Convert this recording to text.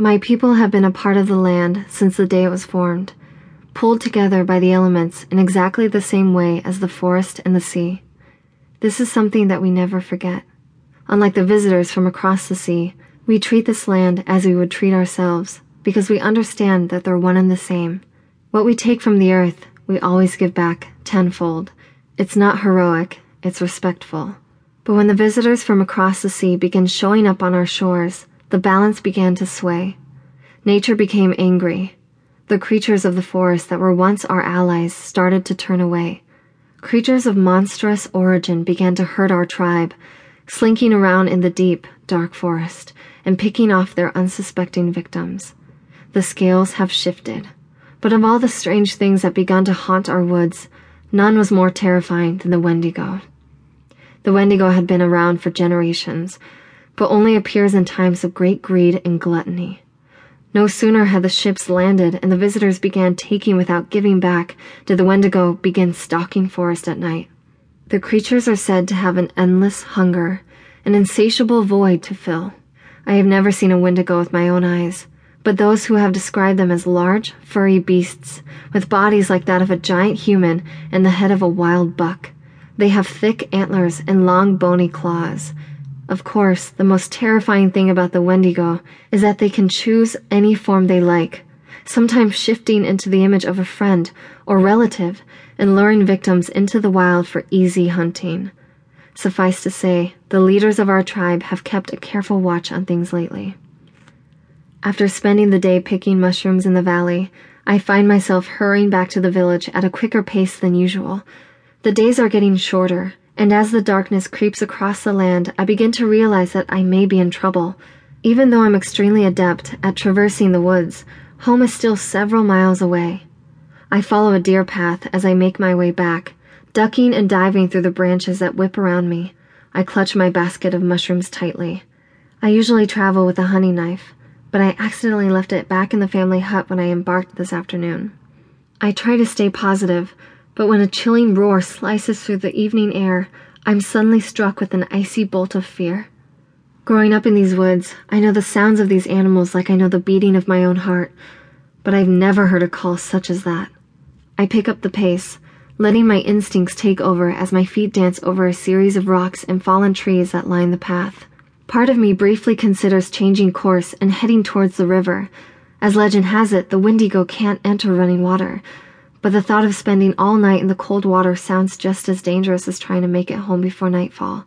My people have been a part of the land since the day it was formed, pulled together by the elements in exactly the same way as the forest and the sea. This is something that we never forget. Unlike the visitors from across the sea, we treat this land as we would treat ourselves because we understand that they're one and the same. What we take from the earth, we always give back tenfold. It's not heroic, it's respectful. But when the visitors from across the sea begin showing up on our shores, the balance began to sway. Nature became angry. The creatures of the forest that were once our allies started to turn away. Creatures of monstrous origin began to hurt our tribe, slinking around in the deep, dark forest and picking off their unsuspecting victims. The scales have shifted. But of all the strange things that began to haunt our woods, none was more terrifying than the Wendigo. The Wendigo had been around for generations, but only appears in times of great greed and gluttony. No sooner had the ships landed and the visitors began taking without giving back did the Wendigo begin stalking forest at night. The creatures are said to have an endless hunger, an insatiable void to fill. I have never seen a Wendigo with my own eyes, but those who have described them as large, furry beasts with bodies like that of a giant human and the head of a wild buck. They have thick antlers and long bony claws. Of course, the most terrifying thing about the Wendigo is that they can choose any form they like, sometimes shifting into the image of a friend or relative and luring victims into the wild for easy hunting. Suffice to say, the leaders of our tribe have kept a careful watch on things lately. After spending the day picking mushrooms in the valley, I find myself hurrying back to the village at a quicker pace than usual. The days are getting shorter, and as the darkness creeps across the land, I begin to realize that I may be in trouble. Even though I'm extremely adept at traversing the woods, home is still several miles away. I follow a deer path as I make my way back, ducking and diving through the branches that whip around me. I clutch my basket of mushrooms tightly. I usually travel with a hunting knife but I accidentally left it back in the family hut when I embarked this afternoon. I try to stay positive, but when a chilling roar slices through the evening air, I'm suddenly struck with an icy bolt of fear. Growing up in these woods, I know the sounds of these animals like I know the beating of my own heart, but I've never heard a call such as that. I pick up the pace, letting my instincts take over as my feet dance over a series of rocks and fallen trees that line the path. Part of me briefly considers changing course and heading towards the river. As legend has it, the Wendigo can't enter running water, but the thought of spending all night in the cold water sounds just as dangerous as trying to make it home before nightfall.